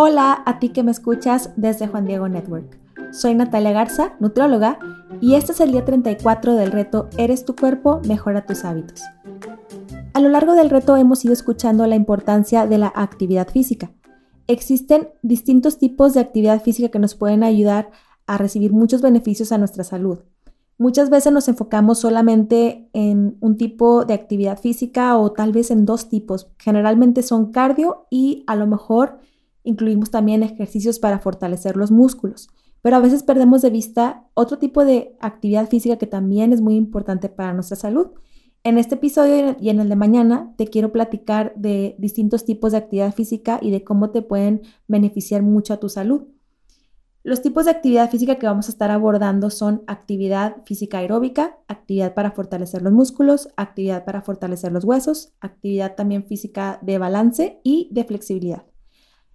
Hola a ti que me escuchas desde Juan Diego Network. Soy Natalia Garza, nutrióloga, y este es el día 34 del reto Eres tu cuerpo, mejora tus hábitos. A lo largo del reto hemos ido escuchando la importancia de la actividad física. Existen distintos tipos de actividad física que nos pueden ayudar a recibir muchos beneficios a nuestra salud. Muchas veces nos enfocamos solamente en un tipo de actividad física o tal vez en dos tipos. Generalmente son cardio y a lo mejor incluimos también ejercicios para fortalecer los músculos. Pero a veces perdemos de vista otro tipo de actividad física que también es muy importante para nuestra salud. En este episodio y en el de mañana te quiero platicar de distintos tipos de actividad física y de cómo te pueden beneficiar mucho a tu salud. Los tipos de actividad física que vamos a estar abordando son actividad física aeróbica, actividad para fortalecer los músculos, actividad para fortalecer los huesos, actividad también física de balance y de flexibilidad.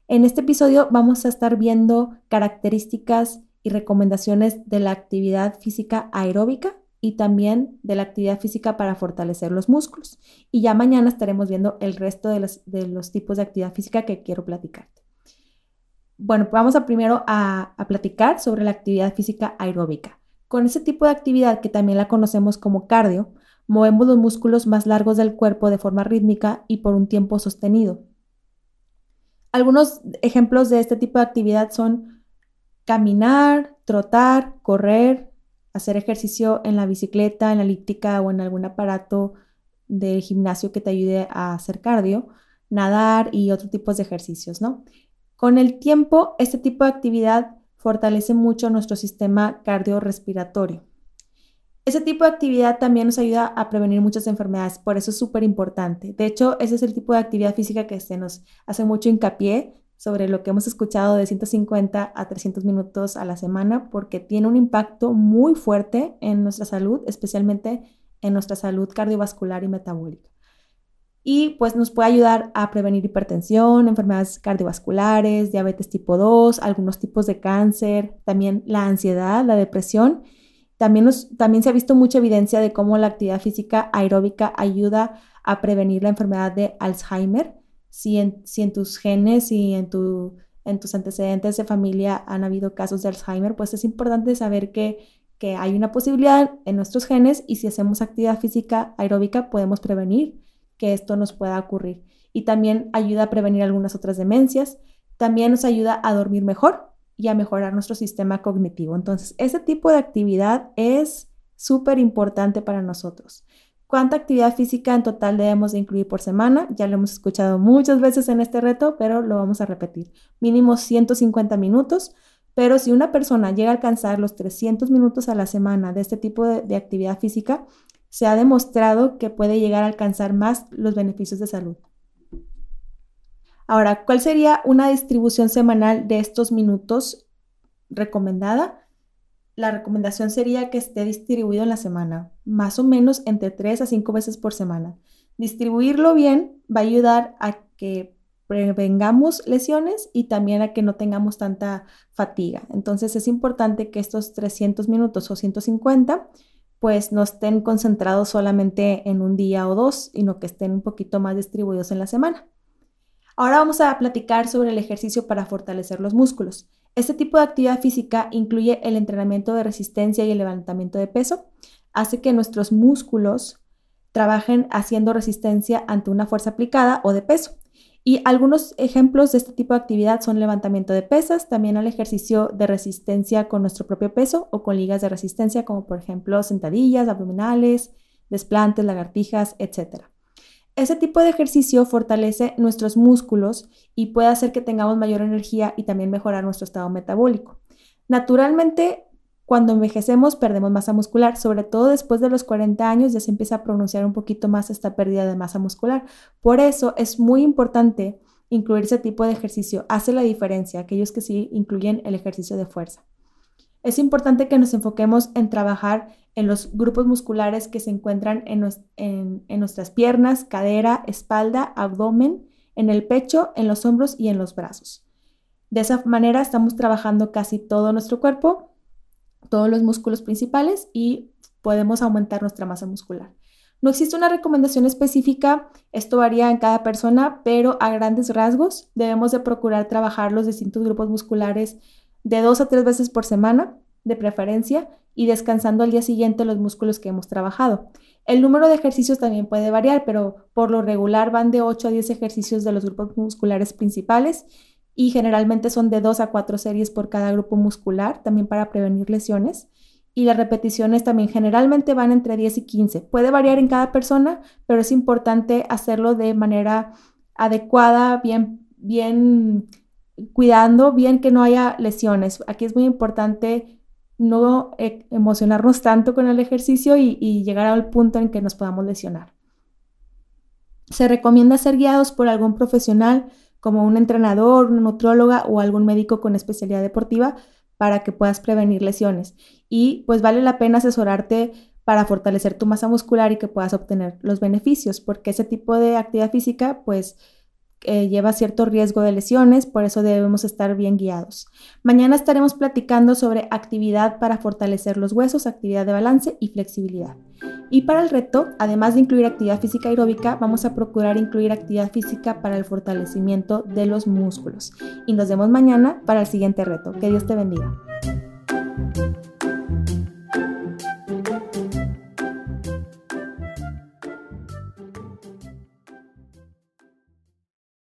En este episodio vamos a estar viendo características y recomendaciones de la actividad física aeróbica y también de la actividad física para fortalecer los músculos. Y ya mañana estaremos viendo el resto de los, tipos de actividad física que quiero platicarte. Bueno, vamos a primero a, platicar sobre la actividad física aeróbica. Con ese tipo de actividad que también la conocemos como cardio, movemos los músculos más largos del cuerpo de forma rítmica y por un tiempo sostenido. Algunos ejemplos de este tipo de actividad son caminar, trotar, correr, hacer ejercicio en la bicicleta, en la elíptica o en algún aparato de gimnasio que te ayude a hacer cardio, nadar y otros tipos de ejercicios, ¿no? Con el tiempo, este tipo de actividad fortalece mucho nuestro sistema cardiorrespiratorio. Ese tipo de actividad también nos ayuda a prevenir muchas enfermedades, por eso es súper importante. De hecho, ese es el tipo de actividad física que se nos hace mucho hincapié sobre lo que hemos escuchado de 150 a 300 minutos a la semana, porque tiene un impacto muy fuerte en nuestra salud, especialmente en nuestra salud cardiovascular y metabólica y pues nos puede ayudar a prevenir hipertensión, enfermedades cardiovasculares, diabetes tipo 2, algunos tipos de cáncer, también la ansiedad, la depresión. También, también se ha visto mucha evidencia de cómo la actividad física aeróbica ayuda a prevenir la enfermedad de Alzheimer. Si en, si en tus genes y en, tu, en tus antecedentes de familia han habido casos de Alzheimer, pues es importante saber que, que hay una posibilidad en nuestros genes y si hacemos actividad física aeróbica podemos prevenir que esto nos pueda ocurrir. Y también ayuda a prevenir algunas otras demencias. También nos ayuda a dormir mejor y a mejorar nuestro sistema cognitivo. Entonces, ese tipo de actividad es súper importante para nosotros. ¿Cuánta actividad física en total debemos de incluir por semana? Ya lo hemos escuchado muchas veces en este reto, pero lo vamos a repetir. Mínimo 150 minutos, pero si una persona llega a alcanzar los 300 minutos a la semana de este tipo de actividad física, se ha demostrado que puede llegar a alcanzar más los beneficios de salud. Ahora, ¿cuál sería una distribución semanal de estos minutos recomendada? La recomendación sería que esté distribuido en la semana, más o menos entre 3 a 5 veces por semana. Distribuirlo bien va a ayudar a que prevengamos lesiones y también a que no tengamos tanta fatiga. Entonces es importante que estos 300 minutos o 150 pues no estén concentrados solamente en un día o dos, sino que estén un poquito más distribuidos en la semana. Ahora vamos a platicar sobre el ejercicio para fortalecer los músculos. Este tipo de actividad física incluye el entrenamiento de resistencia y el levantamiento de peso. Hace que nuestros músculos trabajen haciendo resistencia ante una fuerza aplicada o de peso. Y algunos ejemplos de este tipo de actividad son levantamiento de pesas, también el ejercicio de resistencia con nuestro propio peso o con ligas de resistencia, como por ejemplo sentadillas, abdominales, desplantes, lagartijas, etc. Ese tipo de ejercicio fortalece nuestros músculos y puede hacer que tengamos mayor energía y también mejorar nuestro estado metabólico. Naturalmente, cuando envejecemos perdemos masa muscular, sobre todo después de los 40 años ya se empieza a pronunciar un poquito más esta pérdida de masa muscular. Por eso es muy importante incluir ese tipo de ejercicio. Hace la diferencia aquellos que sí incluyen el ejercicio de fuerza. Es importante que nos enfoquemos en trabajar en los grupos musculares que se encuentran en, nuestras piernas, cadera, espalda, abdomen, en el pecho, en los hombros y en los brazos. De esa manera estamos trabajando casi todo nuestro cuerpo todos los músculos principales y podemos aumentar nuestra masa muscular. No existe una recomendación específica, esto varía en cada persona, pero a grandes rasgos debemos de procurar trabajar los distintos grupos musculares de dos a tres veces por semana, de preferencia, y descansando al día siguiente los músculos que hemos trabajado. El número de ejercicios también puede variar, pero por lo regular van de 8 a 10 ejercicios de los grupos musculares principales y generalmente son de 2 a 4 series por cada grupo muscular, también para prevenir lesiones. Y las repeticiones también generalmente van entre 10 y 15. Puede variar en cada persona, pero es importante hacerlo de manera adecuada, bien, bien cuidando, bien que no haya lesiones. Aquí es muy importante no e, emocionarnos tanto con el ejercicio y, llegar al punto en que nos podamos lesionar. Se recomienda ser guiados por algún profesional como un entrenador, una nutróloga o algún médico con especialidad deportiva para que puedas prevenir lesiones. Y pues vale la pena asesorarte para fortalecer tu masa muscular y que puedas obtener los beneficios, porque ese tipo de actividad física pues eh, lleva cierto riesgo de lesiones, por eso debemos estar bien guiados. Mañana estaremos platicando sobre actividad para fortalecer los huesos, actividad de balance y flexibilidad. Y para el reto, además de incluir actividad física aeróbica, vamos a procurar incluir actividad física para el fortalecimiento de los músculos. Y nos vemos mañana para el siguiente reto. Que Dios te bendiga.